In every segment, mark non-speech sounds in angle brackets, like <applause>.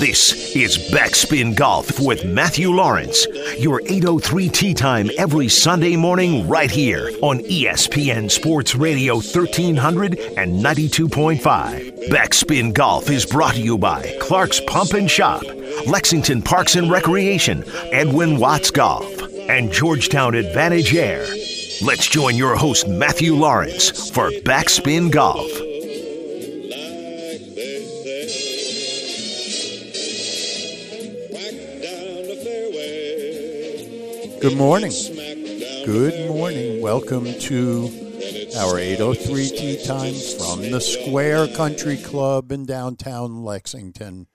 This is Backspin Golf with Matthew Lawrence, your 803 tee time every Sunday morning right here on ESPN Sports Radio 1300 and 92.5. Backspin Golf is brought to you by Clark's Pump and Shop, Lexington Parks and Recreation, Edwin Watts Golf, and Georgetown Advantage Air. Let's join your host, Matthew Lawrence, for Backspin Golf. Good morning. Good morning. Welcome to our 803 tee time from the Square Country Club in downtown Lexington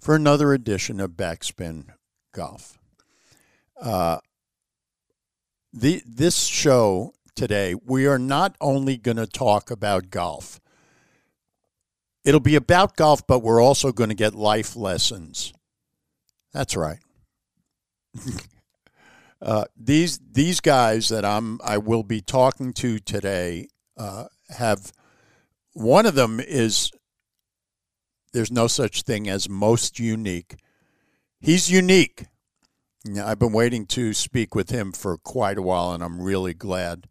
for another edition of Backspin Golf. Uh, the this show today, we are not only going to talk about golf. It'll be about golf, but we're also going to get life lessons. That's right. <laughs> uh, these these guys that I'm I will be talking to today uh, have one of them is there's no such thing as most unique. He's unique. Yeah, I've been waiting to speak with him for quite a while, and I'm really glad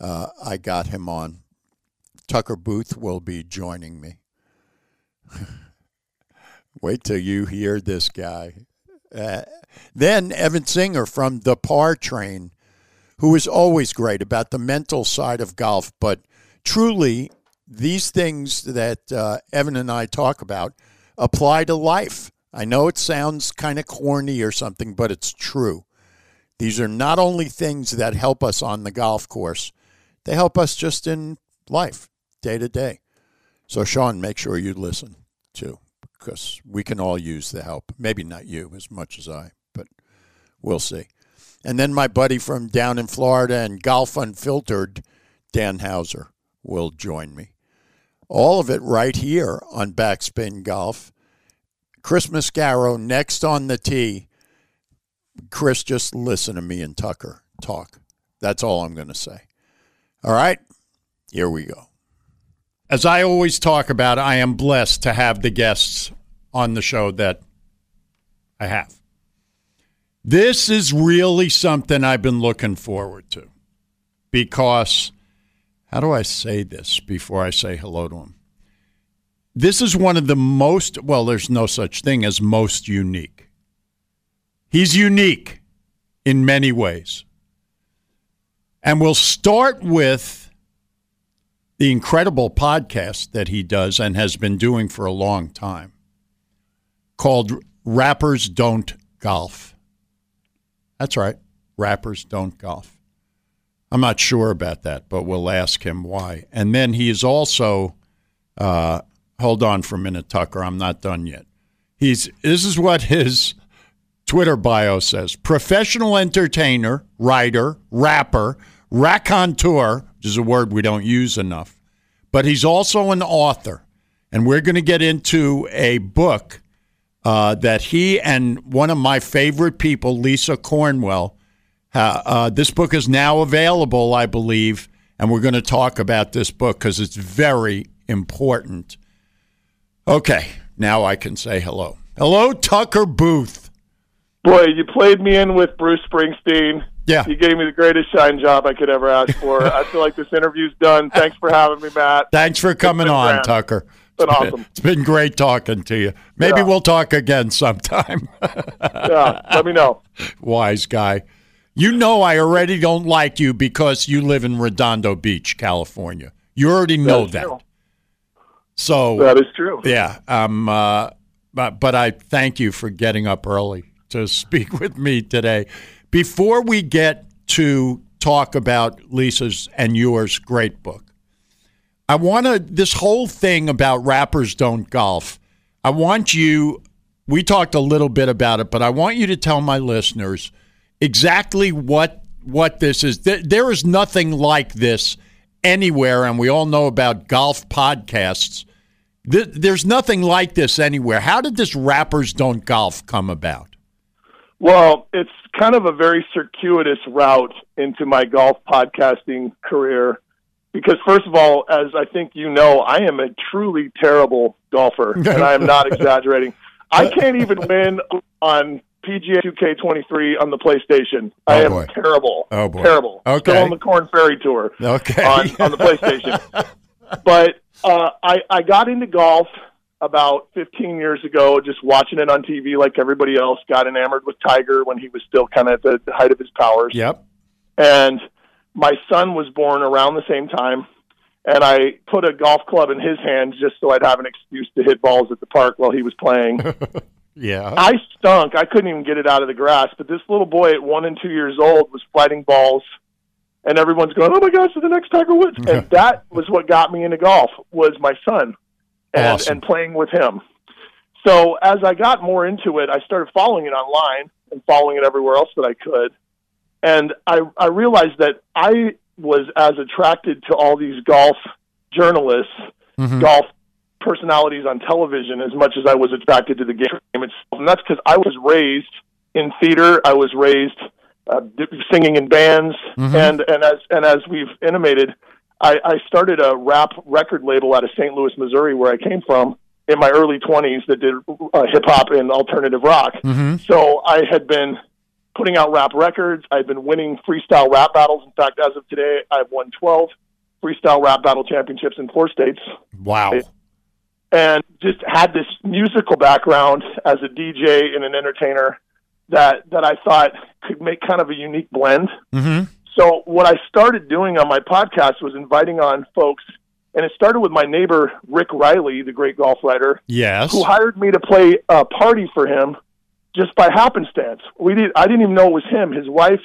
uh, I got him on. Tucker Booth will be joining me. <laughs> Wait till you hear this guy. Then Evan Singer from the Par Train, who is always great about the mental side of golf, but truly these things that uh, Evan and I talk about apply to life. I know it sounds kind of corny or something, but it's true. These are not only things that help us on the golf course, they help us just in life, day to day. So, Sean, make sure you listen too, because we can all use the help. Maybe not you as much as I, we'll see. And then my buddy from down in Florida and Golf Unfiltered, Dan Hauser, will join me. All of it right here on Backspin Golf. Chris Mascaro next on the tee. Chris, just listen to me and Tucker talk. That's all I'm going to say. All right, here we go. As I always talk about, I am blessed to have the guests on the show that I have. This is really something I've been looking forward to because, how do I say this before I say hello to him? This is one of the most, well, there's no such thing as most unique. He's unique in many ways. And we'll start with the incredible podcast that he does and has been doing for a long time called Rappers Don't Golf. That's right, Rappers Don't Golf. I'm not sure about that, but we'll ask him why. And then he is also uh, hold on for a minute, Tucker. I'm not done yet. He's this is what his Twitter bio says: professional entertainer, writer, rapper, raconteur, which is a word we don't use enough. But he's also an author, and we're going to get into a book uh, that he and one of my favorite people, Lisa Cornwell. Uh, uh, this book is now available, I believe, and we're going to talk about this book because it's very important Okay, now I can say hello. Hello, Tucker Booth. Boy, you played me in with Bruce Springsteen. Yeah. You gave me the greatest shine job I could ever ask for. I feel like this interview's done. Thanks for having me, Matt. Thanks for coming on, grand. Tucker. It's been awesome. <laughs> It's been great talking to you. Maybe yeah. we'll talk again sometime. <laughs> yeah, let me know. <laughs> Wise guy. You know I already don't like you because you live in Redondo Beach, California. You already know that. that. So that is true. Yeah. Um. Uh, but but I thank you for getting up early to speak with me today. Before we get to talk about Lisa's and yours great book, I want to this whole thing about rappers don't golf. I want you. We talked a little bit about it, but I want you to tell my listeners exactly what what this is. There is nothing like this anywhere, and we all know about golf podcasts. There's nothing like this anywhere. How did this Rappers Don't Golf come about? Well, it's kind of a very circuitous route into my golf podcasting career because, first of all, as I think you know, I am a truly terrible golfer, <laughs> and I am not exaggerating. I can't even win on PGA 2K23 on the PlayStation. I Oh, am boy. terrible. Oh, boy. Terrible. Okay. Still on the Corn Ferry Tour Okay. on, on the PlayStation. <laughs> but uh, I, I got into golf about 15 years ago, just watching it on TV like everybody else. Got enamored with Tiger when he was still kind of at the height of his powers. Yep. And my son was born around the same time. And I put a golf club in his hands just so I'd have an excuse to hit balls at the park while he was playing. <laughs> Yeah. I stunk. I couldn't even get it out of the grass. But this little boy at one and two years old was fighting balls, and everyone's going, "Oh my gosh, is the next Tiger Woods!" <laughs> and that was what got me into golf was my son, and Awesome. and playing with him. So as I got more into it, I started following it online and following it everywhere else that I could, and I I realized that I was as attracted to all these golf journalists, Mhm. golf personalities on television as much as I was attracted to the game itself. And that's because I was raised in theater. I was raised uh, singing in bands, Mhm. and and as and as we've intimated, I, I started a rap record label out of St. Louis, Missouri, where I came from in my early twenties that did uh, hip hop and alternative rock. Mhm. So I had been putting out rap records. I've been winning freestyle rap battles. In fact, as of today, I've won 12 freestyle rap battle championships in four states Wow. and just had this musical background as a DJ and an entertainer that that I thought could make kind of a unique blend. Mm-hmm. So what I started doing on my podcast was inviting on folks and it started with my neighbor Rick Reilly, the great golf writer, Yes. who hired me to play a party for him just by happenstance. We did I didn't even know it was him. His wife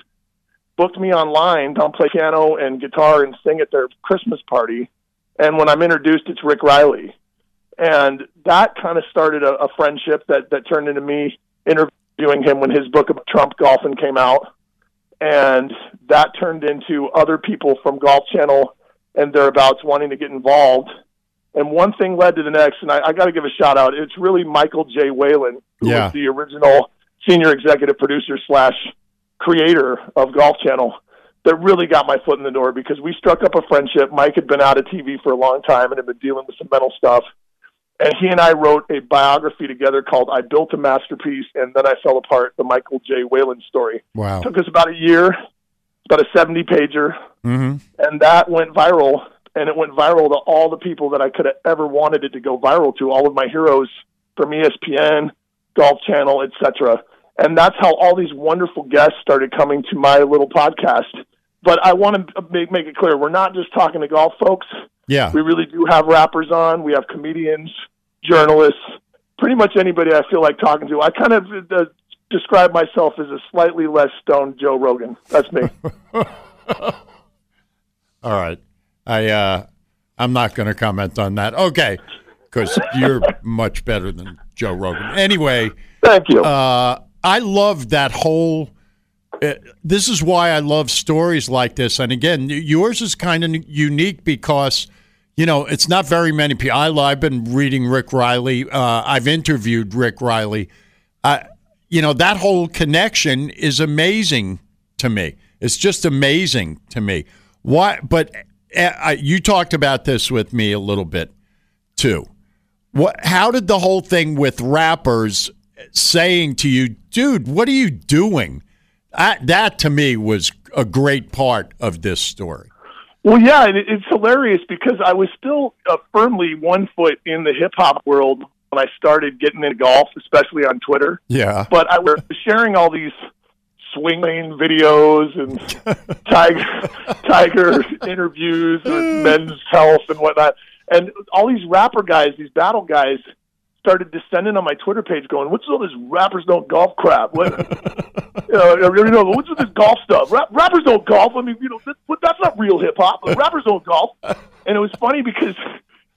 booked me online to play piano and guitar and sing at their Christmas party. And when I'm introduced, it's Rick Reilly. And that kind of started a, a friendship that, that turned into me interviewing him when his book about Trump golfing came out. And that turned into other people from Golf Channel and thereabouts wanting to get involved. And one thing led to the next, and I, I got to give a shout out. It's really Michael J. Whalen, who Yeah. was the original senior executive producer slash creator of Golf Channel, that really got my foot in the door because we struck up a friendship. Mike had been out of TV for a long time and had been dealing with some mental stuff. And he and I wrote a biography together called I Built a Masterpiece and Then I Fell Apart, the Michael J. Whalen story. Wow. took us about a year, about a 70 pager, Mm-hmm. and that went viral. And it went viral to all the people that I could have ever wanted it to go viral to, all of my heroes from ESPN, Golf Channel, etc. And that's how all these wonderful guests started coming to my little podcast. But I want to make, make it clear we're not just talking to golf folks. Yeah. We really do have rappers on. We have comedians, journalists, pretty much anybody I feel like talking to. I kind of uh, describe myself as a slightly less stoned Joe Rogan. That's me. <laughs> All right. I uh I'm not going to comment on that. Okay. Cuz you're much better than Joe Rogan. Anyway, Thank you. uh I love that whole uh, this is why I love stories like this. And again, yours is kind of unique because you know, it's not very many people. I, I've been reading Rick Reilly. Uh, I've interviewed Rick Reilly. I, you know, that whole connection is amazing to me. It's just amazing to me. Why? But you talked about this with me a little bit too. What? How did the whole thing with rappers saying to you, dude, what are you doing? I, that to me was a great part of this story. Well, yeah, and it's hilarious because I was still uh, firmly one foot in the hip hop world when I started getting into golf, especially on Twitter. Yeah. But I was sharing all these swing lane videos and <laughs> tiger tiger interviews and men's health and whatnot, and all these rapper guys, these battle guys, started descending on my Twitter page, going, "What's all this rappers don't golf crap? What, <laughs> you know, you know, what's with this golf stuff? Rap, rappers don't golf. I mean, you know, that, that's not real hip hop. Rappers don't golf." And it was funny because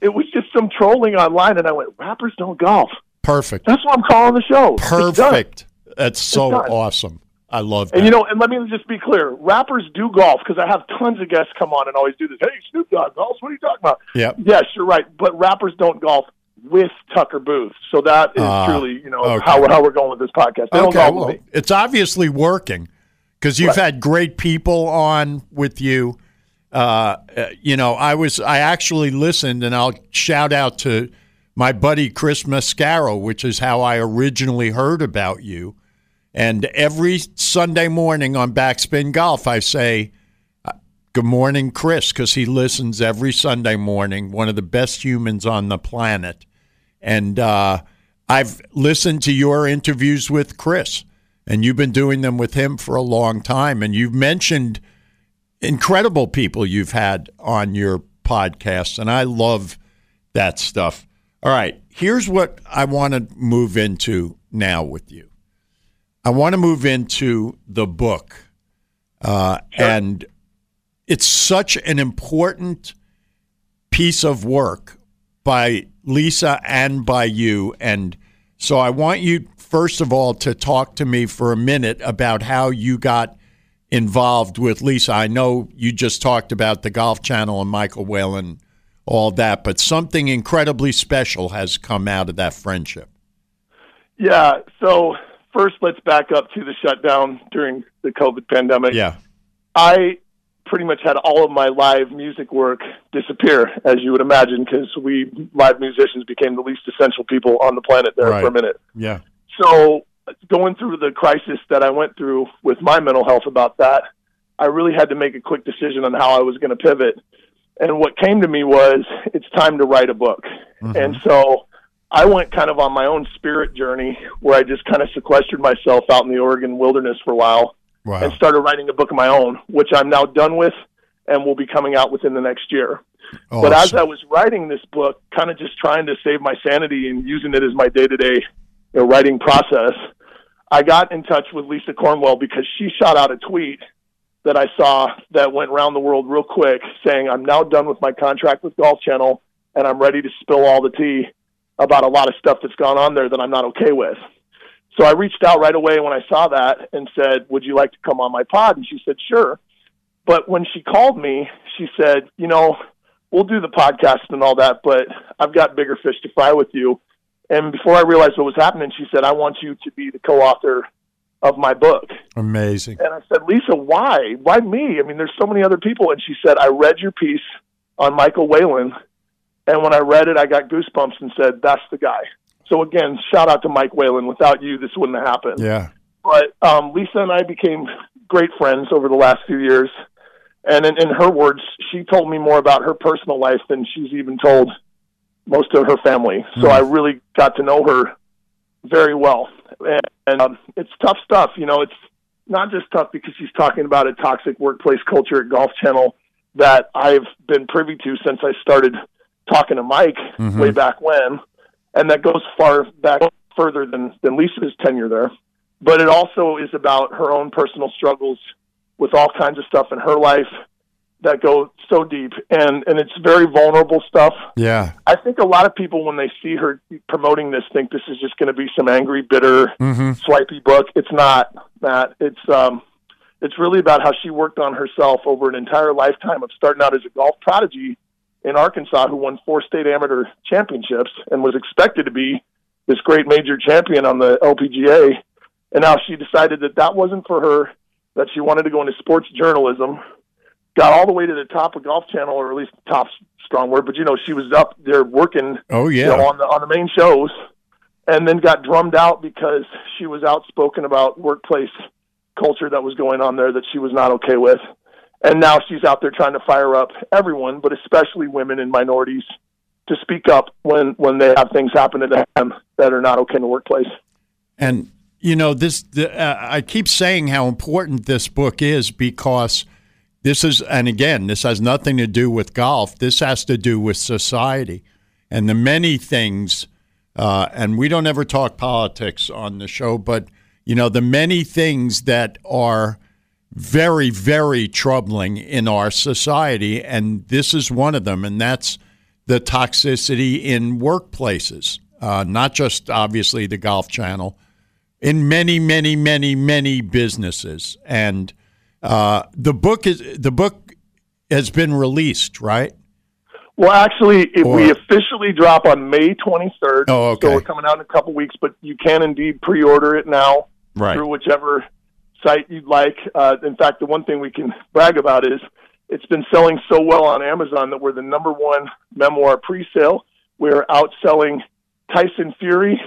it was just some trolling online, and I went, "Rappers don't golf." Perfect. That's what I'm calling the show. Perfect. That's so awesome. I love that. And you know, and let me just be clear: rappers do golf because I have tons of guests come on and always do this. Hey, Snoop Dogg golfs. What are you talking about? Yep. Yes, you're right. But rappers don't golf with Tucker Booth, so that is Ah, truly, you know, okay. how how we're going with this podcast. They don't okay, golf well, it's obviously working because you've Right. had great people on with you. Uh, uh, you know, I was I actually listened, and I'll shout out to my buddy Chris Mascaro, which is how I originally heard about you. And every Sunday morning on Backspin Golf, I say, uh, Good morning, Chris, because he listens every Sunday morning, one of the best humans on the planet. And uh, I've listened to your interviews with Chris, and you've been doing them with him for a long time. And you've mentioned incredible people you've had on your podcast, and I love that stuff. All right, here's what I want to move into now with you. I want to move into the book, uh, sure. and it's such an important piece of work by Lisa and by you. And so I want you, first of all, to talk to me for a minute about how you got involved with Lisa. I know you just talked about the Golf Channel and Michael Whalen all that, but something incredibly special has come out of that friendship. Yeah. So first, let's back up to the shutdown during the COVID pandemic. Yeah. I pretty much had all of my live music work disappear, as you would imagine, because we live musicians became the least essential people on the planet there right. for a minute. Yeah. So going through the crisis that I went through with my mental health about that, I really had to make a quick decision on how I was going to pivot and what came to me was it's time to write a book. Mm-hmm. And so I went kind of on my own spirit journey where I just kind of sequestered myself out in the Oregon wilderness for a while wow. and started writing a book of my own, which I'm now done with and will be coming out within the next year. Awesome. But as I was writing this book, kind of just trying to save my sanity and using it as my day to day writing process, I got in touch with Lisa Cornwell because she shot out a tweet that I saw that went around the world real quick saying, I'm now done with my contract with Golf Channel and I'm ready to spill all the tea about a lot of stuff that's gone on there that I'm not okay with. So I reached out right away when I saw that and said, Would you like to come on my pod? And she said, Sure. But when she called me, she said, You know, we'll do the podcast and all that, but I've got bigger fish to fry with you. And before I realized what was happening, she said, I want you to be the co author of my book. Amazing. And I said, Lisa, why? Why me? I mean, there's so many other people. And she said, I read your piece on Michael Whalen. And when I read it, I got goosebumps and said, that's the guy. So again, shout out to Mike Whalen. Without you, this wouldn't have happened. Yeah. But um, Lisa and I became great friends over the last few years. And in, in her words, she told me more about her personal life than she's even told most of her family. So mm. I really got to know her very well and, and um, it's tough stuff. You know, it's not just tough because she's talking about a toxic workplace culture at Golf Channel that I've been privy to since I started talking to Mike mm-hmm. way back when, and that goes far back further than than Lisa's tenure there. But it also is about her own personal struggles with all kinds of stuff in her life that go so deep and and it's very vulnerable stuff. Yeah. I think a lot of people when they see her promoting this think this is just going to be some angry, bitter, mm-hmm. swipey book. It's not, Matt. It's um it's really about how she worked on herself over an entire lifetime of starting out as a golf prodigy in Arkansas who won four state amateur championships and was expected to be this great major champion on the LPGA. And now she decided that that wasn't for her, that she wanted to go into sports journalism got all the way to the top of Golf Channel, or at least top strong word, but you know she was up there working. Oh yeah, you know, on the on the main shows, and then got drummed out because she was outspoken about workplace culture that was going on there that she was not okay with. And now she's out there trying to fire up everyone, but especially women and minorities, to speak up when when they have things happen to them that are not okay in the workplace. And you know this, the, uh, I keep saying how important this book is because this is, and again, this has nothing to do with golf. This has to do with society and the many things. Uh, and we don't ever talk politics on the show, but you know the many things that are very, very troubling in our society, and this is one of them, and that's the toxicity in workplaces. Uh, not just obviously the Golf Channel, in many, many, many, many businesses, and uh, the book is the book has been released, right? Well, actually, or, we officially drop on May 23rd. Oh, okay. So we're coming out in a couple weeks, but you can indeed pre-order it now right. through whichever site you'd like. Uh, in fact, the one thing we can <laughs> brag about is it's been selling so well on Amazon that we're the number one memoir pre-sale we're outselling Tyson Fury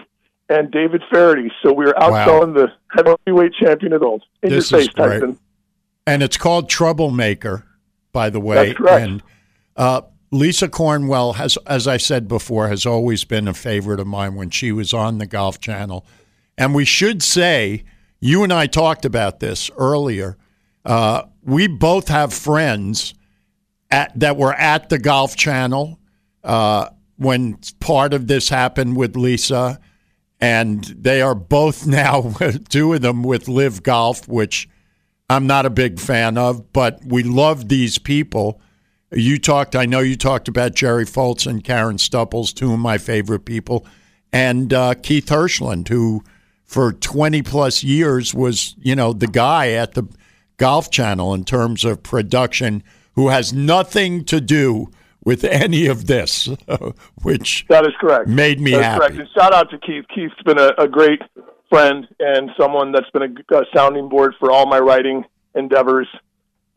and David Feherty. So we're outselling the heavyweight champion of the world. In This your face. Tyson. And it's called Troublemaker, by the way. That's correct. And uh, Lisa Cornwell has, as I said before, has always been a favorite of mine when she was on the Golf Channel. And we should say, you and I talked about this earlier. Uh, we both have friends at, that were at the Golf Channel uh, when part of this happened with Lisa, and they are both <laughs> now two of them with Live Golf, which I'm not a big fan of, but we love these people. You talked, I know you talked about Jerry Foltz and Karen Stupples, two of my favorite people, and uh, Keith Hirshland, who for 20 plus years was, you know, the guy at the Golf Channel in terms of production, who has nothing to do with <laughs> any of this, <laughs> which That is correct. made me That's happy. correct. And shout out to Keith. Keith's been a, a great friend and someone that's been a, a sounding board for all my writing endeavors,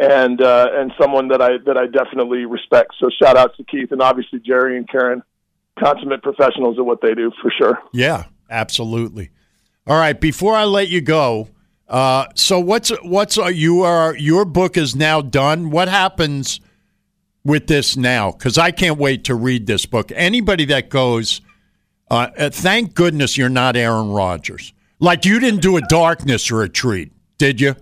and uh, and someone that I that I definitely respect. So shout out to Keith and obviously Jerry and Karen, consummate professionals at what they do for sure. Yeah, absolutely. All right, before I let you go, uh, so what's what's uh, you are your book is now done. What happens with this now? Because I can't wait to read this book. Anybody that goes, uh, uh, thank goodness you're not Aaron Rodgers. Like you didn't do a darkness retreat, did you?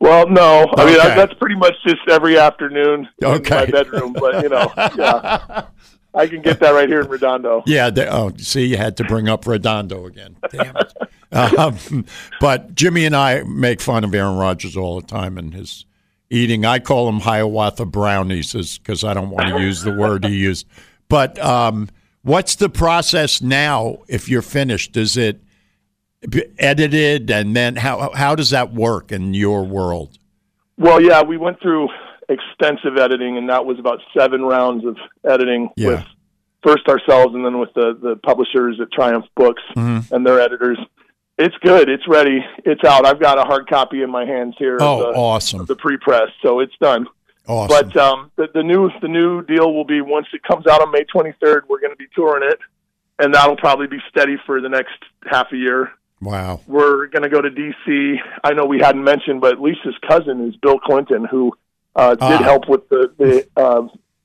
Well, no, I mean I, that's pretty much just every afternoon Okay. in my bedroom. But you know, yeah, <laughs> I can get that right here in Redondo. <laughs> Yeah. They, oh, see, you had to bring up Redondo again. Damn it. <laughs> um, but Jimmy and I make fun of Aaron Rodgers all the time and his eating. I call him Hiawatha brownies because I don't want to use the word he used. But um, what's the process now if you're finished? Is it edited and then how, how does that work in your world? Well, yeah, we went through extensive editing, and that was about seven rounds of editing Yeah. with first ourselves and then with the, the publishers at Triumph Books Mm-hmm. and their editors. It's good. It's ready. It's out. I've got a hard copy in my hands here of Oh, the, awesome. of the pre-press, so it's done. Awesome. But um, the, the new the new deal will be once it comes out on May 23rd, we're going to be touring it, and that'll probably be steady for the next half a year. wow. We're going to go to D.C. I know we hadn't mentioned, but Lisa's cousin is Bill Clinton, who uh, did Ah. help with the the uh,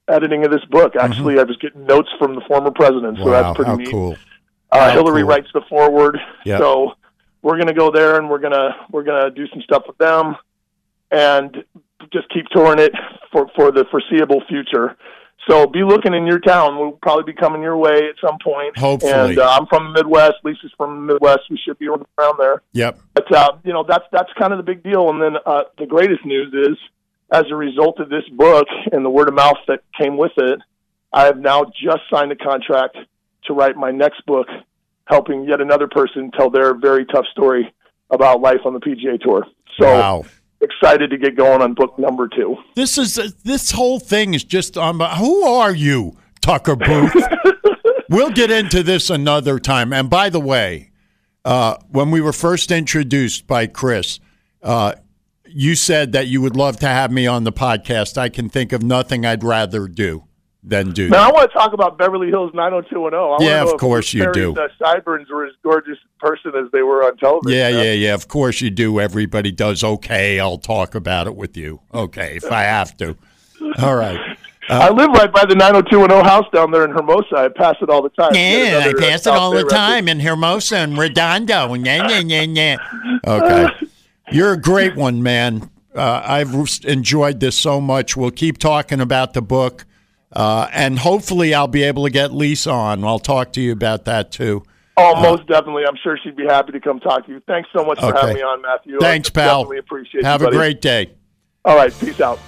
editing of this book. Actually, I was getting notes from the former president, so Mm-hmm. wow. that's pretty neat. cool. Uh, Hillary cool. writes the foreword, Yeah. so we're going to go there and we're going to we're going to do some stuff with them, and just keep touring it for for the foreseeable future. So be looking in your town. We'll probably be coming your way at some point. Hopefully. And uh, I'm from the Midwest. Lisa's from the Midwest. We should be around there. Yep. But uh, you know that's that's kind of the big deal. And then uh, the greatest news is, as a result of this book and the word of mouth that came with it, I have now just signed a contract to write my next book, helping yet another person tell their very tough story about life on the PGA Tour. So wow. excited to get going on book number two. This is this whole thing is just um, who are you, Tucker Booth? <laughs> we'll get into this another time. And by the way, uh, when we were first introduced by Chris, uh, you said that you would love to have me on the podcast. I can think of nothing I'd rather do than do Now that. I want to talk about Beverly Hills 90210. I Yeah, of course you Perry's, do. Uh, sideburns were as gorgeous person as they were on television. Yeah, yeah, yeah. Of course you do. Everybody does. Okay, I'll talk about it with you. Okay, if I have to. All right. I live right by the 90210 house down there in Hermosa. I pass it all the time. Yeah, I another, uh, pass it all the record. time in Hermosa and Redondo. Yeah, yeah, yeah, yeah. Okay. <laughs> You're a great one, man. Uh, I've enjoyed this so much. We'll keep talking about the book. Uh, and hopefully, I'll be able to get Lisa on. I'll talk to you about that too. Oh, most definitely. I'm sure she'd be happy to come talk to you. Thanks so much for having me on, Matthew. Thanks, I pal. Definitely appreciate it. Have you, a great day. All right, peace out.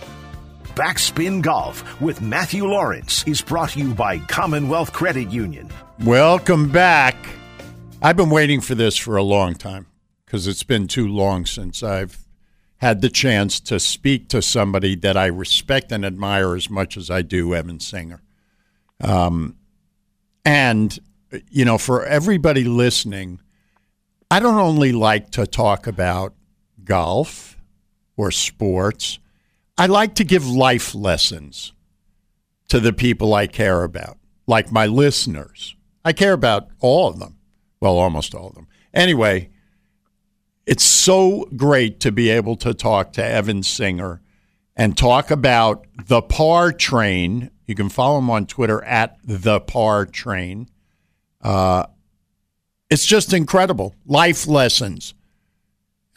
Backspin Golf with Matthew Lawrence is brought to you by Commonwealth Credit Union. Welcome back. I've been waiting for this for a long time because it's been too long since I've had the chance to speak to somebody that I respect and admire as much as I do Evan Singer. Um, and, you know, for everybody listening, I don't only like to talk about golf or sports, I like to give life lessons to the people I care about. like my listeners. I care about all of them. Well, almost all of them. Anyway, it's so great to be able to talk to Evan Singer and talk about the Par Train. You can follow him on Twitter at the Par Train. Uh, it's just incredible. Life lessons.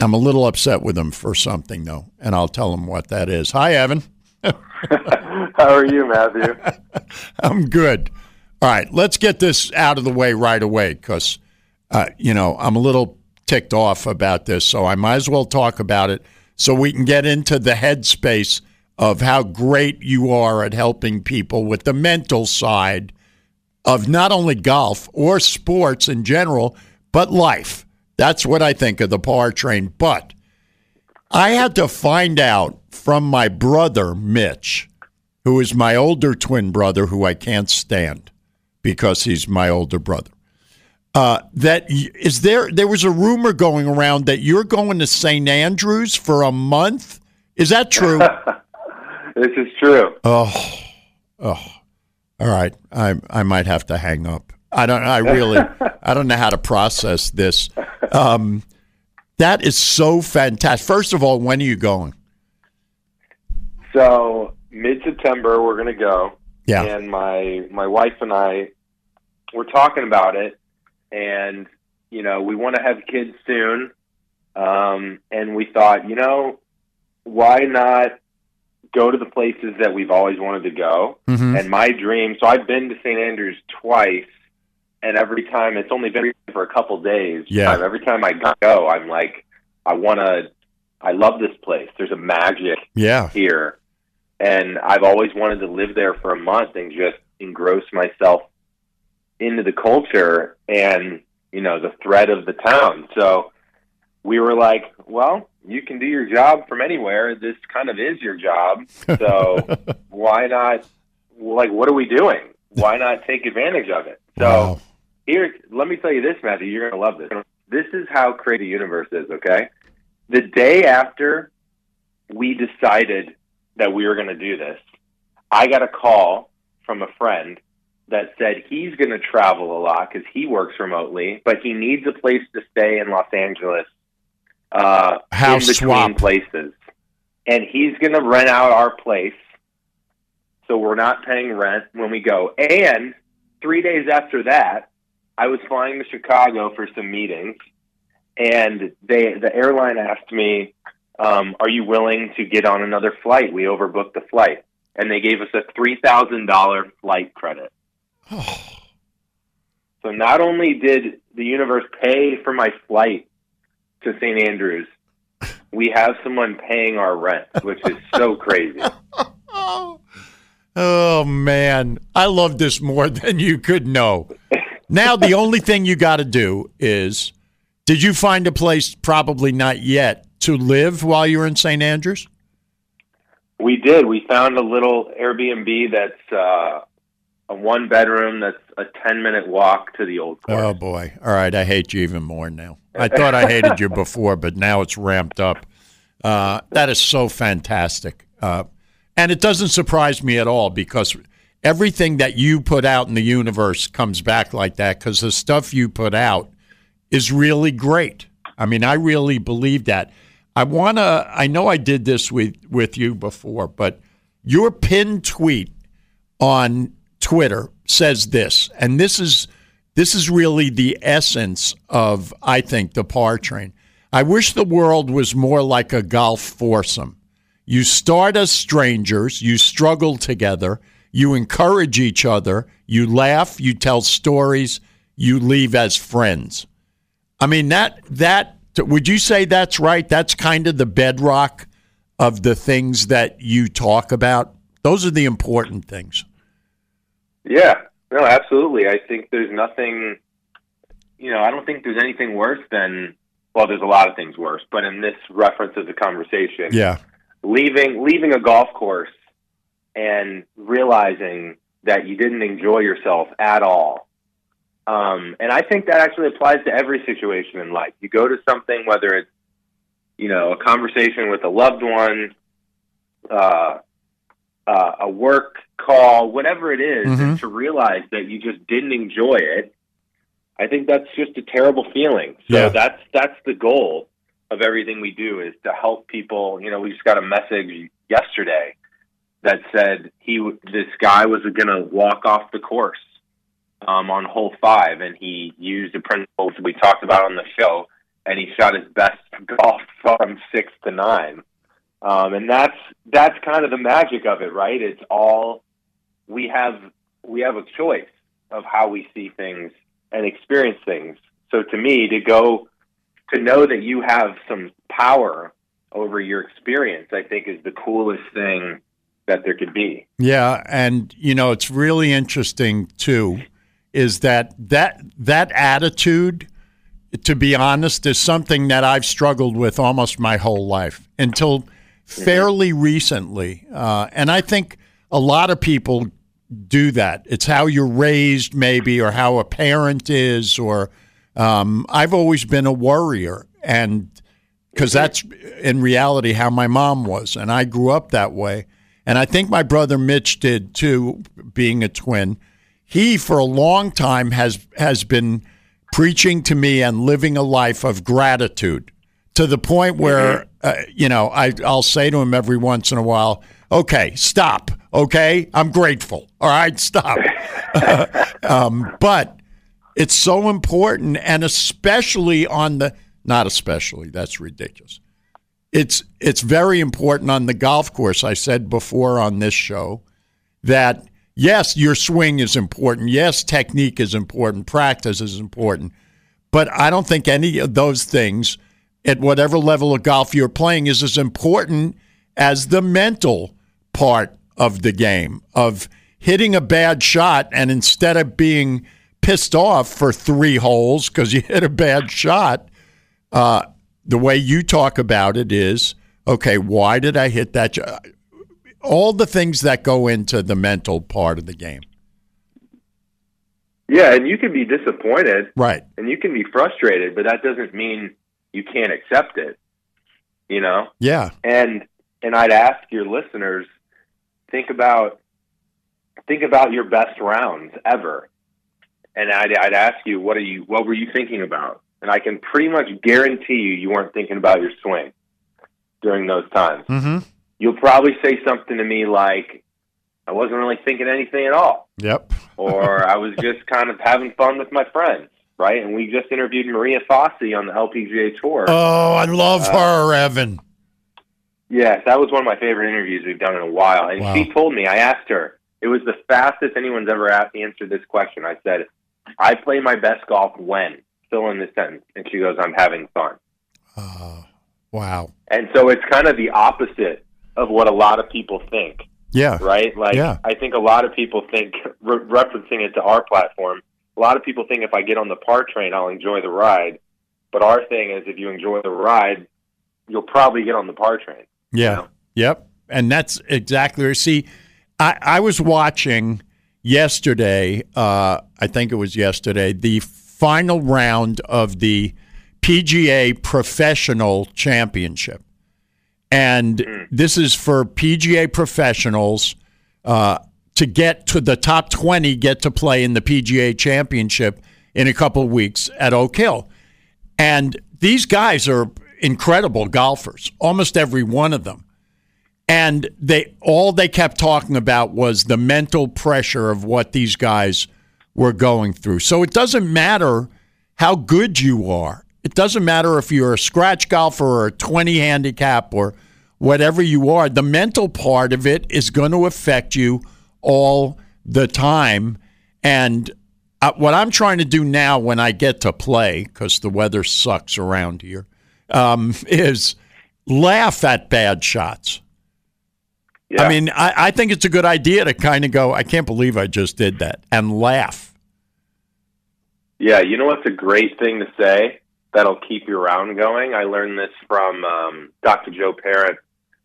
I'm a little upset with him for something, though, and I'll tell him what that is. Hi, Evan. <laughs> How are you, Matthew? <laughs> I'm good. All right, let's get this out of the way right away because, uh, you know, I'm a little ticked off about this, so I might as well talk about it so we can get into the headspace of how great you are at helping people with the mental side of not only golf or sports in general, but life. That's what I think of the par train. But I had to find out from my brother, Mitch, who is my older twin brother, who I can't stand because he's my older brother. Uh, that is there. There was a rumor going around that you're going to St. Andrews for a month. Is that true? <laughs> this is true. Oh, oh. All right. I I might have to hang up. I don't. I really. <laughs> I don't know how to process this. Um, that is so fantastic. First of all, when are you going? So mid September, we're going to go. Yeah. And my my wife and I, we're talking about it, and you know, we want to have kids soon. Um, and we thought, you know, why not go to the places that we've always wanted to go? Mm-hmm. And my dream. So I've been to St. Andrews twice and every time it's only been for a couple days. Yeah. Every time I go, I'm like, I want to. I love this place. There's a magic Yeah. here, and I've always wanted to live there for a month and just engross myself into the culture and you know the thread of the town. So we were like, well, you can do your job from anywhere. This kind of is your job. So <laughs> why not? Like, what are we doing? Why not take advantage of it? So Wow. here, let me tell you this, Matthew. You're going to love this. This is how Create a Universe is, okay? The day after we decided that we were going to do this, I got a call from a friend that said he's going to travel a lot because he works remotely, but he needs a place to stay in Los Angeles uh, House in between swap. places. And he's going to rent out our place so we're not paying rent when we go. And three days after that, I was flying to Chicago for some meetings, and they the airline asked me, um, "Are you willing to get on another flight? We overbooked the flight." And they gave us a three thousand dollar flight credit. <sighs> So not only did the universe pay for my flight to St. Andrews, we have someone paying our rent, which is so crazy. <laughs> Oh, man, I love this more than you could know. Now the only thing you got to do is, did you find a place? Probably not yet to live while you're in St. Andrews. We did. We found a little Airbnb that's uh, a one bedroom that's a 10 minute walk to the old course. Oh boy! All right, I hate you even more now. I thought I hated you before, but now it's ramped up. Uh, that is so fantastic, uh, and it doesn't surprise me at all because everything that you put out in the universe comes back like that. Because the stuff you put out is really great. I mean, I really believe that. I want to. I know I did this with with you before, but your pinned tweet on Twitter says this, and this is this is really the essence of I think the par train. I wish the world was more like a golf foursome. You start as strangers, you struggle together, you encourage each other, you laugh, you tell stories, you leave as friends. I mean that that would you say that's right? That's kind of the bedrock of the things that you talk about. Those are the important things. Yeah, no, absolutely. I think there's nothing, you know, I don't think there's anything worse than, well, there's a lot of things worse, but in this reference of the conversation, Yeah. leaving leaving a golf course and realizing that you didn't enjoy yourself at all. Um, and I think that actually applies to every situation in life. You go to something, whether it's you know a conversation with a loved one, uh, uh, a work call, whatever it is, Mhm. and to realize that you just didn't enjoy it, I think that's just a terrible feeling. So Yeah. that's that's the goal of everything we do is to help people. You know, we just got a message yesterday that said he this guy was going to walk off the course um, on hole five, and he used the principles we talked about on the show, and he shot his best golf from six to nine. Um, and that's that's kind of the magic of it, right? It's all we have. We have a choice of how we see things and experience things. So to me, to go to know that you have some power over your experience, I think is the coolest thing that there could be. Yeah, and you know it's really interesting too, is that that that attitude, to be honest, is something that I've struggled with almost my whole life until fairly recently, uh, and I think a lot of people do that. It's how you're raised, maybe, or how a parent is, or um, I've always been a worrier, and because that's in reality how my mom was, and I grew up that way. And I think my brother Mitch did too, being a twin. He, for a long time, has has been preaching to me and living a life of gratitude to the point where, uh, you know, I, I'll say to him every once in a while, okay, stop. Okay, I'm grateful. All right, stop. <laughs> um, but it's so important, and especially on the, not especially, that's ridiculous it's it's very important on the golf course. I said before on this show that yes, your swing is important. Yes, technique is important. Practice is important. But I don't think any of those things at whatever level of golf you're playing is as important as the mental part of the game of hitting a bad shot and instead of being pissed off for three holes because you hit a bad shot, uh, the way you talk about it is okay, why did I hit that? shot? All the things that go into the mental part of the game. Yeah, and you can be disappointed Right. and you can be frustrated, but that doesn't mean you can't accept it. You know? Yeah. And and I'd ask your listeners think about think about your best rounds ever. And I'd I'd ask you what are you what were you thinking about? And I can pretty much guarantee you you weren't thinking about your swing during those times. Mm-hmm. You'll probably say something to me like I wasn't really thinking anything at all Yep. <laughs> or I was just kind of having fun with my friends, right? And we just interviewed Maria Fassi on the LPGA Tour. Oh, I love Uh, her, Evan. Yes, that was one of my favorite interviews we've done in a while. And Wow. she told me, I asked her, it was the fastest anyone's ever asked, answered this question. I said, I play my best golf when? Fill in the sentence. And she goes, I'm having fun. Oh, wow. And so it's kind of the opposite of what a lot of people think, Yeah. right? Like, Yeah. I think a lot of people think, re- referencing it to our platform, a lot of people think if I get on the par train, I'll enjoy the ride. But our thing is, if you enjoy the ride, you'll probably get on the par train. Yeah. know? Yep. And that's exactly. where, See, I, I was watching yesterday. Uh, I think it was yesterday. The final round of the PGA Professional Championship, and this is for PGA professionals uh, to get to the top twenty, get to play in the PGA Championship in a couple of weeks at Oak Hill. And these guys are incredible golfers, almost every one of them. And they all they kept talking about was the mental pressure of what these guys were going through. So it doesn't matter how good you are. It doesn't matter if you're a scratch golfer or a 20 handicap or whatever you are. The mental part of it is going to affect you all the time. And uh, what I'm trying to do now when I get to play, because the weather sucks around here, um, is laugh at bad shots. Yeah. I mean, I, I think it's a good idea to kind of go, I can't believe I just did that, and laugh. Yeah, you know what's a great thing to say that'll keep your round going? I learned this from um, Dr. Joe Parent,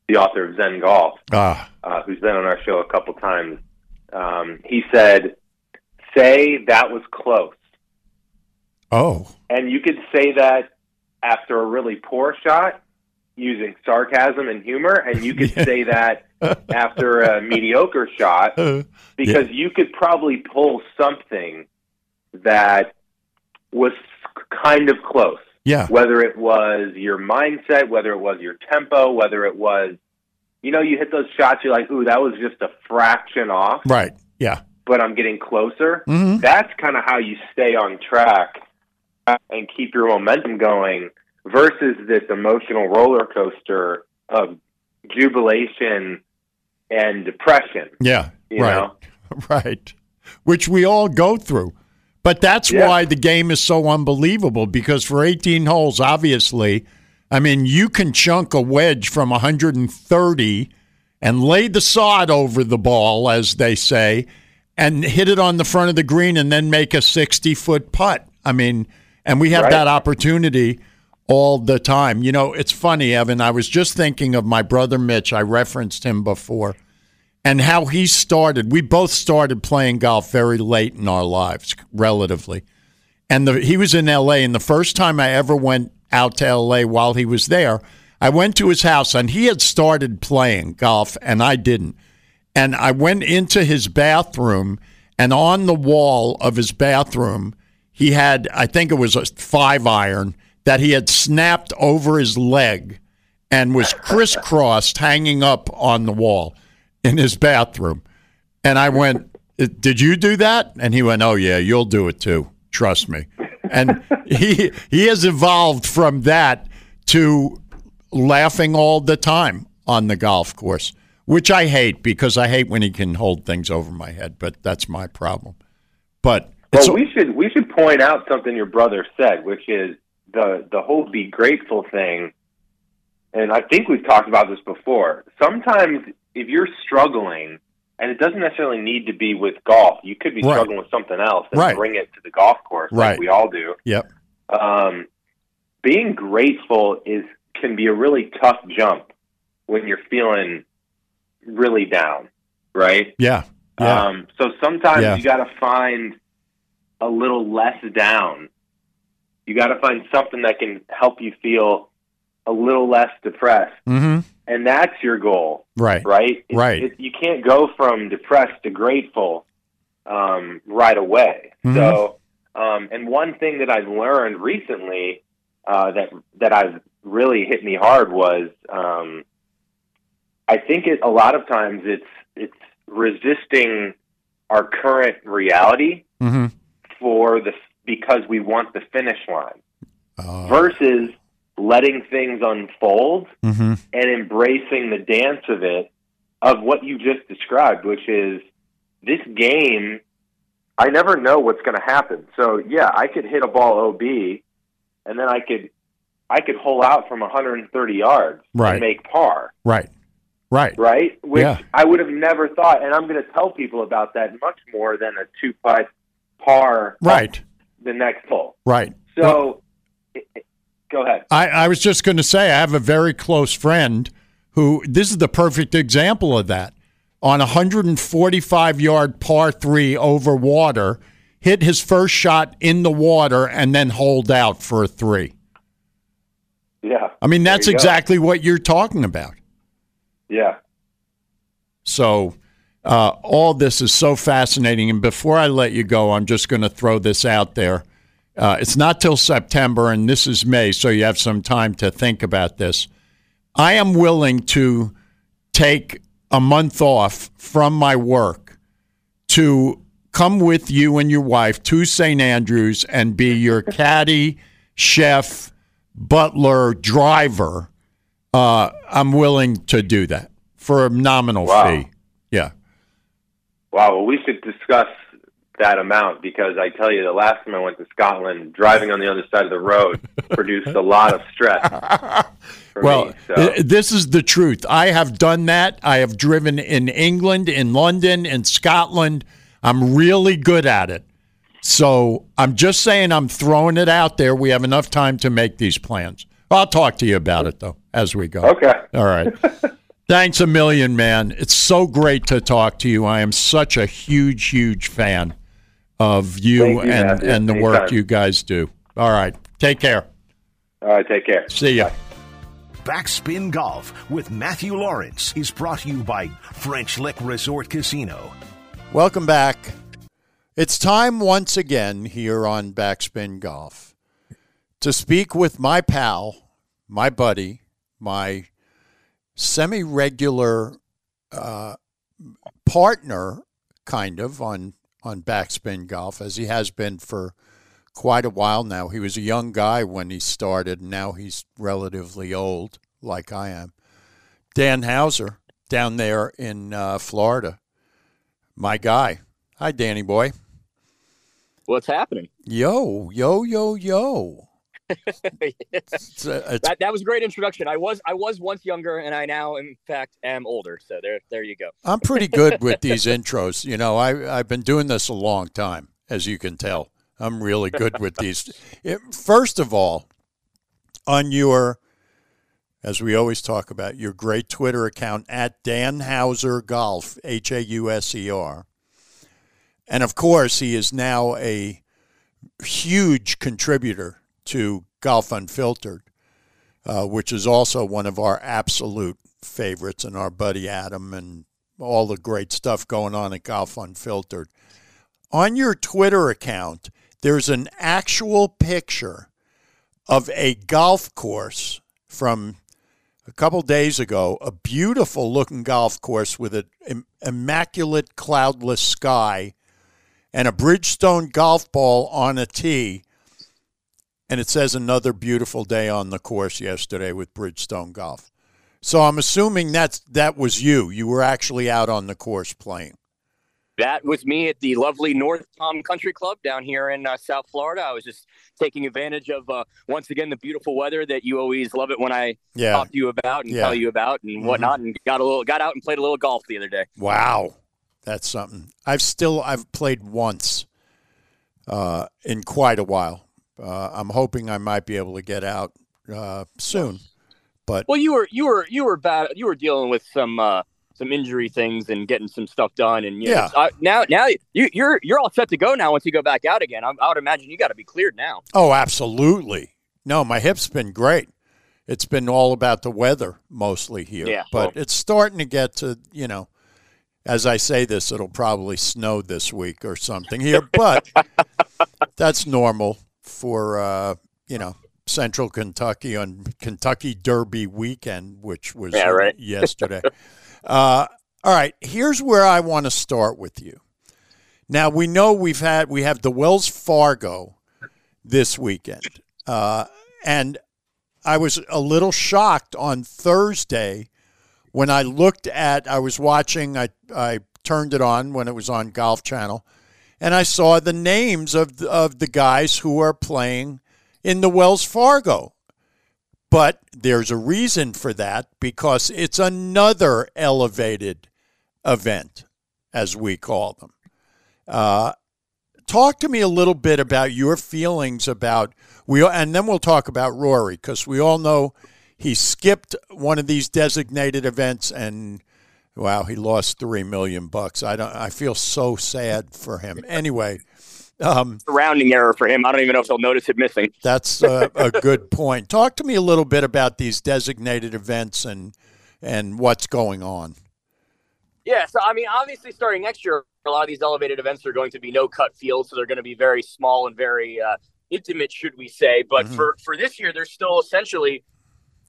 the author of Zen Golf, Ah, uh, who's been on our show a couple times. Um, he said, "Say that was close," oh, and you could say that after a really poor shot, using sarcasm and humor, and you could <laughs> say that after a <laughs> mediocre shot Uh, because you could probably pull something that was kind of close. yeah, Whether it was your mindset, whether it was your tempo, whether it was, you know, you hit those shots, you're like, ooh, that was just a fraction off, right. Yeah. but I'm getting closer. hmm That's kind of how you stay on track and keep your momentum going versus this emotional roller coaster of jubilation and depression. Yeah. You right. know? <laughs> Right. Which we all go through. But that's Yeah. why the game is so unbelievable because for 18 holes, obviously, I mean, you can chunk a wedge from 130 and lay the sod over the ball, as they say, and hit it on the front of the green and then make a 60 foot putt. I mean, and we have Right. that opportunity all the time. You know, it's funny, Evan. I was just thinking of my brother Mitch. I referenced him before and how he started. We both started playing golf very late in our lives, relatively. And the, he was in L.A. And the first time I ever went out to L.A. while he was there, I went to his house and he had started playing golf and I didn't. And I went into his bathroom, and on the wall of his bathroom, he had, I think it was a five iron that he had snapped over his leg and was crisscrossed hanging up on the wall in his bathroom. And I went, Did you do that? And he went, Oh, yeah, you'll do it too. Trust me. And he he has evolved from that to laughing all the time on the golf course, which I hate because I hate when he can hold things over my head, but that's my problem. But Well, we should we should point out something your brother said, which is the the whole be grateful thing. And I think we've talked about this before. Sometimes if you're struggling, and it doesn't necessarily need to be with golf, you could be Right. struggling with something else and Right. bring it to the golf course, Right. like we all do. yep. Um, being grateful is can be a really tough jump when you're feeling really down, right? Yeah. Yeah. Um, so sometimes Yeah. you got to find a little less down. You got to find something that can help you feel a little less depressed, mm-hmm. and that's your goal, Right. right? It- Right. it- you can't go from depressed to grateful um, right away. Mhm. So, um, and one thing that I've learned recently uh, that that I've really hit me hard was um, I think it, a lot of times it's it's resisting our current reality Mm-hmm. For the because we want the finish line Uh, versus letting things unfold mm-hmm. and embracing the dance of it of what you just described, which is this game. I never know what's going to happen. So yeah, I could hit a ball OB, and then I could I could hole out from 130 yards Right. and make par. Right. Right. Right, which Yeah. I would have never thought, and I'm going to tell people about that much more than a two putt par Right. the next hole. Right. So, it- it- go ahead. I, I was just going to say, I have a very close friend who, this is the perfect example of that. On a 145 yard par three over water, hit his first shot in the water and then hold out for a three. Yeah, I mean, that's you go. exactly what you're talking about. yeah. So, uh, all this is so fascinating. And before I let you go, I'm just going to throw this out there. Uh, it's not till September, and this is May, so you have some time to think about this. I am willing to take a month off from my work to come with you and your wife to St. Andrews and be your caddy, chef, butler, driver. Uh, I'm willing to do that for a nominal Wow. fee. Yeah. Wow. Well, we should discuss that amount because I tell you, the last time I went to Scotland, driving on the other side of the road <laughs> produced a lot of stress Well, me. So. this is the truth. I have done that. I have driven in England, in London, in Scotland. I'm really good at it. So I'm just saying, I'm throwing it out there. We have enough time to make these plans. I'll talk to you about it, though, as we go. okay. All right. <laughs> Thanks a million, man. It's so great to talk to you. I am such a huge, huge fan of you, you, and, Matthew. and the work Anytime. you guys do. All right. Take care. All right. Take care. See ya. Backspin Golf with Matthew Lawrence is brought to you by French Lick Resort Casino. Welcome back. It's time once again here on Backspin Golf to speak with my pal, my buddy, my semi regular uh, partner, kind of, on, on Backspin Golf, as he has been for quite a while now. He was a young guy when he started, and now he's relatively old, like I am. Dan Hauser, down there in uh, Florida, my guy. Hi, Danny boy. What's happening? Yo, yo, yo, yo. <laughs> it's, uh, it's, that, that was a great introduction. I was I was once younger, and I now, in fact, am older. So there, there you go. I'm pretty good with these <laughs> intros. You know, I I've been doing this a long time, as you can tell. I'm really good with these. It, first of all, on your, as we always talk about, your great Twitter account at Dan Hauser Golf, H A U S E R. And of course, he is now a huge contributor to Golf Unfiltered, uh, which is also one of our absolute favorites, and our buddy Adam and all the great stuff going on at Golf Unfiltered. On your Twitter account, there's an actual picture of a golf course from a couple days ago, a beautiful looking golf course with an immaculate cloudless sky and a Bridgestone golf ball on a tee. And it says another beautiful day on the course yesterday with Bridgestone Golf. So I'm assuming that's that was you. You were actually out on the course playing. That was me at the lovely North Palm Country Club down here in uh, South Florida. I was just taking advantage of uh, once again the beautiful weather that you always love it when I yeah. talk to you about and yeah. tell you about and mm-hmm. whatnot. And got a little got out and played a little golf the other day. Wow, that's something. I've still I've played once uh, in quite a while. Uh, I'm hoping I might be able to get out uh, soon. But well, you were you were you were bad. You were dealing with some uh, some injury things and getting some stuff done. And yeah, know, uh, now now you, you're you're all set to go now. Once you go back out again, I, I would imagine you got to be cleared now. Oh, absolutely. No, my hip's been great. It's been all about the weather mostly here. Yeah, but well, it's starting to get to you know as I say this, it'll probably snow this week or something here, but <laughs> that's normal for uh, you know Central Kentucky on Kentucky Derby weekend, which was yeah, right. <laughs> yesterday. uh, all right, here's where I want to start with you. Now we know we've had we have the Wells Fargo this weekend, uh, and I was a little shocked on Thursday when I looked at, I was watching, I, I turned it on when it was on Golf Channel, and I saw the names of, of the guys who are playing in the Wells Fargo. But there's a reason for that because it's another elevated event, as we call them. Uh, talk to me a little bit about your feelings about we, and then we'll talk about Rory because we all know he skipped one of these designated events and wow, he lost three million bucks. I don't. I feel so sad for him. Anyway, um, rounding error for him. I don't even know if he'll notice it missing. That's a, a good point. Talk to me a little bit about these designated events and and what's going on. Yeah, so I mean, obviously, starting next year, a lot of these elevated events are going to be no cut fields, so they're going to be very small and very uh, intimate, should we say? But mm-hmm. for for this year, they're still essentially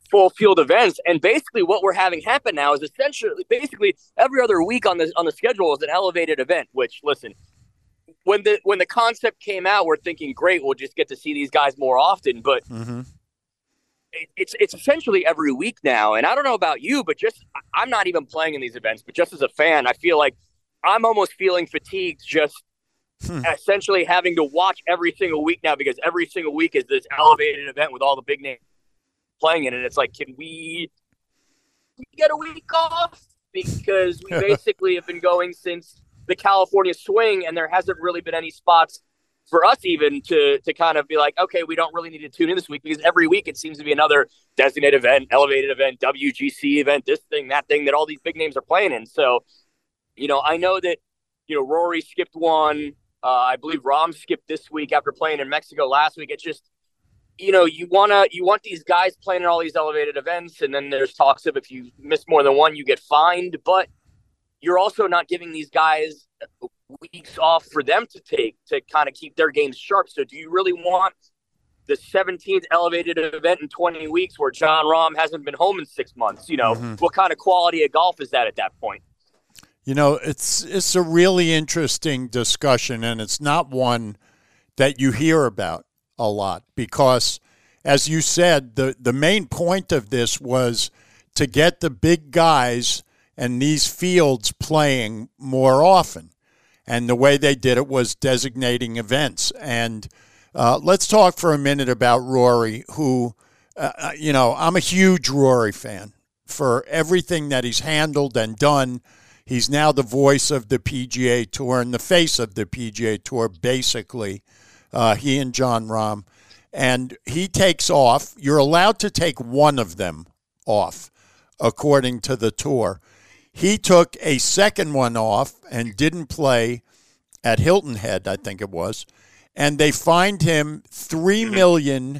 full field events. And basically, what we're having happen now is essentially basically every other week on the on the schedule is an elevated event. Which listen, when the when the concept came out, we're thinking, great, we'll just get to see these guys more often. But mm-hmm. it, it's it's essentially every week now. And I don't know about you, but just I'm not even playing in these events. But just as a fan, I feel like I'm almost feeling fatigued just. Hmm. Essentially, having to watch every single week now because every single week is this elevated event with all the big names playing in it, and it's like, can we get a week off? Because we <laughs> basically have been going since the California swing, and there hasn't really been any spots for us even to to kind of be like, okay, we don't really need to tune in this week because every week it seems to be another designated event, elevated event, WGC event, this thing, that thing that all these big names are playing in. So, you know, I know that you know Rory skipped one. Uh, I believe Rahm skipped this week after playing in Mexico last week. It's just you know, you wanna you want these guys playing in all these elevated events, and then there's talks of if you miss more than one, you get fined. But you're also not giving these guys weeks off for them to take to kind of keep their games sharp. So, do you really want the 17th elevated event in 20 weeks where Jon Rahm hasn't been home in six months? You know, mm-hmm. what kind of quality of golf is that at that point? You know, it's it's a really interesting discussion, and it's not one that you hear about a lot because, as you said, the the main point of this was to get the big guys and these fields playing more often. And the way they did it was designating events. And uh, let's talk for a minute about Rory, who, uh, uh, you know, I'm a huge Rory fan for everything that he's handled and done. He's now the voice of the PGA Tour and the face of the PGA Tour, basically. Uh, he and Jon Rahm. And he takes off. You're allowed to take one of them off, according to the tour. He took a second one off and didn't play at Hilton Head, I think it was, and they fined him three mm-hmm.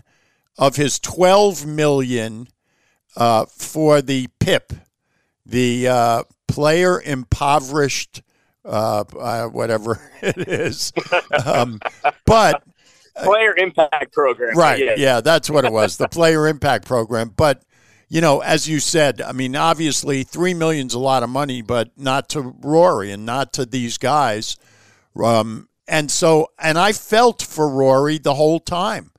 of his twelve million uh, for the PIP, the uh, player impoverished, uh, uh whatever <laughs> it is. Um, but player impact program, right? Yeah. yeah, that's what it was, the player impact program. But you know, as you said, I mean, obviously, three million's a lot of money, but not to Rory and not to these guys. Um, and so, and I felt for Rory the whole time.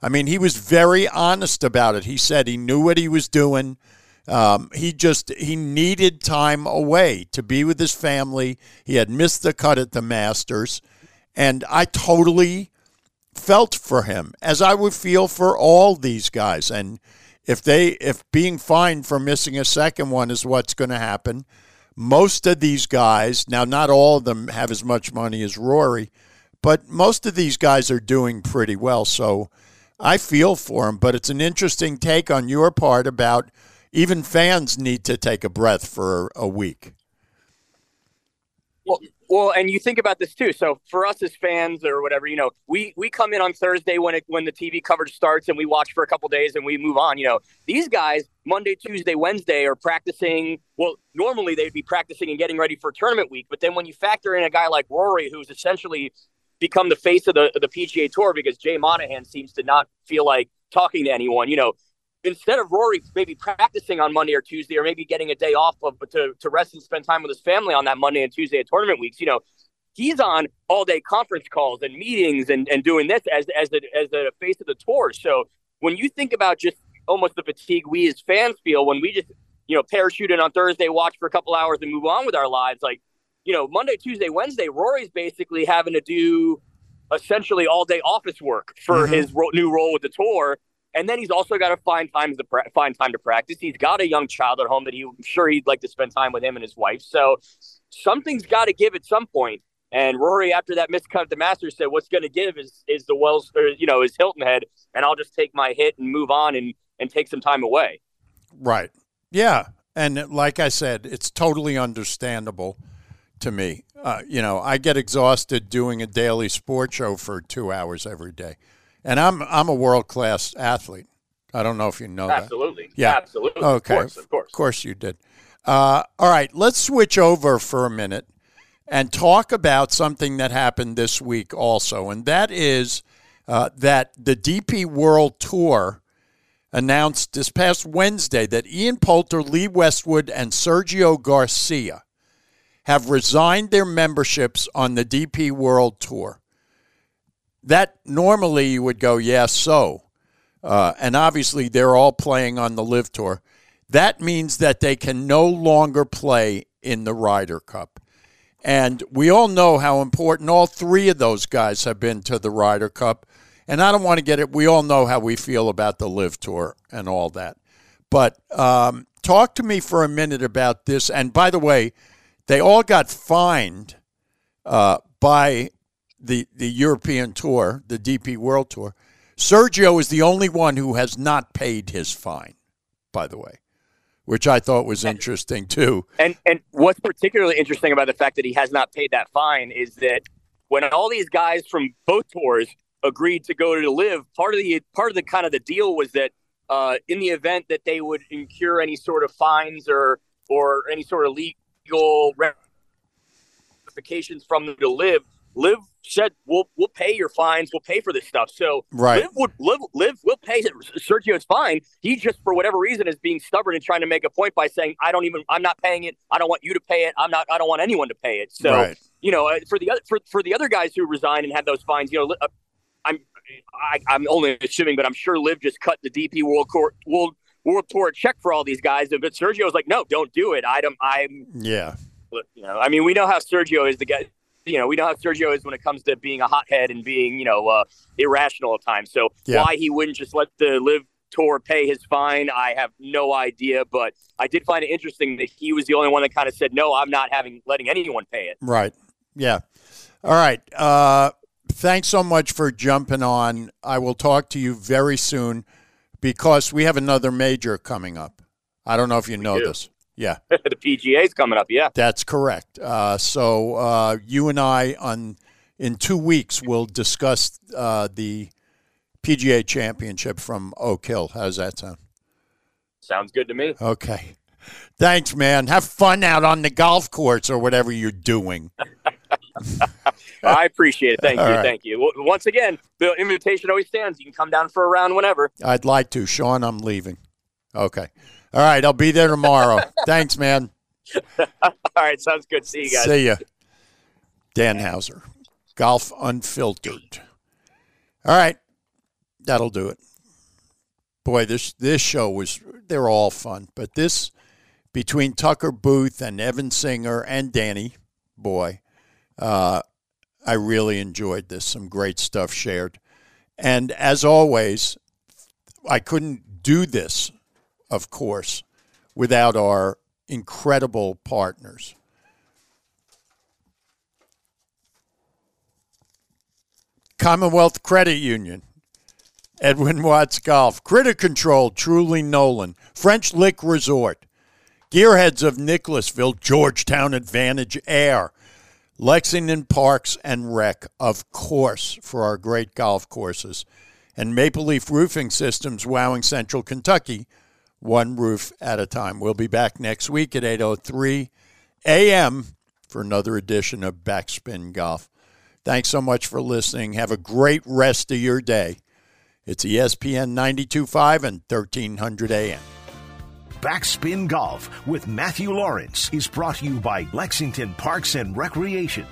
I mean, he was very honest about it. He said he knew what he was doing. Um, he just he needed time away to be with his family. He had missed the cut at the Masters, and I totally felt for him as I would feel for all these guys. And if they if being fined for missing a second one is what's going to happen, most of these guys now not all of them have as much money as Rory, but most of these guys are doing pretty well. So I feel for him, but it's an interesting take on your part about even fans need to take a breath for a week. Well, well, and you think about this too. So for us as fans or whatever, you know, we we come in on Thursday when it when the TV coverage starts and we watch for a couple days and we move on. You know, these guys Monday, Tuesday, Wednesday are practicing. Well, normally they'd be practicing and getting ready for tournament week, but then when you factor in a guy like Rory, who's essentially become the face of the the PGA Tour because Jay Monahan seems to not feel like talking to anyone. You know, instead of Rory maybe practicing on Monday or Tuesday, or maybe getting a day off of, but to, to rest and spend time with his family on that Monday and Tuesday at tournament weeks, you know, he's on all day conference calls and meetings and, and doing this as, as the, as the face of the tour. So when you think about just almost the fatigue we as fans feel when we just, you know, parachute in on Thursday, watch for a couple hours and move on with our lives, like, you know, Monday, Tuesday, Wednesday, Rory's basically having to do essentially all day office work for mm-hmm. his ro- new role with the tour and then he's also got to find time to pra- find time to practice. He's got a young child at home that he, I'm sure he'd like to spend time with him and his wife. So something's got to give at some point. And Rory, after that miscut at the Masters, said, "What's going to give is is the Wells, or, you know, is Hilton Head, and I'll just take my hit and move on and and take some time away." Right. Yeah. And like I said, it's totally understandable to me. Uh, you know, I get exhausted doing a daily sports show for two hours every day. And I'm I'm a world class athlete. I don't know if you know that. absolutely. that. Yeah, absolutely. Okay, of course, of course, of course you did. Uh, all right, let's switch over for a minute and talk about something that happened this week also, and that is uh, that the DP World Tour announced this past Wednesday that Ian Poulter, Lee Westwood, and Sergio Garcia have resigned their memberships on the DP World Tour that normally you would go, yes, yeah, so. Uh, and obviously, they're all playing on the LIV Tour. That means that they can no longer play in the Ryder Cup. And we all know how important all three of those guys have been to the Ryder Cup. And I don't want to get it. We all know how we feel about the LIV Tour and all that. But um, talk to me for a minute about this. And by the way, they all got fined uh, by the the European tour, the DP World Tour. Sergio is the only one who has not paid his fine, by the way, which I thought was interesting too. And and what's particularly interesting about the fact that he has not paid that fine is that when all these guys from both tours agreed to go to LIV, part of the part of the kind of the deal was that uh, in the event that they would incur any sort of fines or or any sort of legal ramifications from them to LIV, LIV said we'll we'll pay your fines, we'll pay for this stuff. So right. LIV would LIV, LIV will pay Sergio's fine. He just for whatever reason is being stubborn and trying to make a point by saying I don't even I'm not paying it. I don't want you to pay it. I'm not I don't want anyone to pay it. So right. you know uh, for the other for, for the other guys who resigned and had those fines, you know uh, I'm I, I'm only assuming, but I'm sure LIV just cut the DP World Court World World Tour check for all these guys. But Sergio was like, no, don't do it. I don't. I'm yeah. You know, I mean, we know how Sergio is the guy you know, we know how Sergio is when it comes to being a hothead and being, you know, uh, irrational at times. So yeah. why he wouldn't just let the LIV tour pay his fine, I have no idea. But I did find it interesting that he was the only one that kind of said, "No, I'm not having letting anyone pay it." Right. Yeah. All right. Uh, thanks so much for jumping on. I will talk to you very soon because we have another major coming up. I don't know if you we know do. this. Yeah. <laughs> the PGA's coming up. Yeah. That's correct. Uh, so uh, you and I on in two weeks will discuss uh, the PGA Championship from Oak Hill. How's that sound? Sounds good to me. Okay. Thanks, man. Have fun out on the golf course or whatever you're doing. <laughs> I appreciate it. Thank <laughs> All you. right. Thank you. Once again, the invitation always stands. You can come down for a round whenever. I'd like to. Sean, I'm leaving. Okay. All right. I'll be there tomorrow. Thanks, man. <laughs> All right. Sounds good. See you guys. See ya. Dan Hauser, Golf Unfiltered. All right. That'll do it. Boy, this this show was they're all fun, but this between Tucker Booth and Evan Singer and Danny, boy, uh, I really enjoyed this. Some great stuff shared. And as always, I couldn't do this, of course, without our incredible partners. Commonwealth Credit Union, Edwin Watts Golf, Critter Control, Truly Nolan, French Lick Resort, Gearheads of Nicholasville, Georgetown Advantage Air, Lexington Parks and Rec, of course, for our great golf courses, and Maple Leaf Roofing Systems, wowing Central Kentucky, one roof at a time. We'll be back next week at 8.03 a.m. for another edition of Backspin Golf. Thanks so much for listening. Have a great rest of your day. It's ESPN 92.5 and 1300 AM. Backspin Golf with Matthew Lawrence is brought to you by Lexington Parks and Recreation.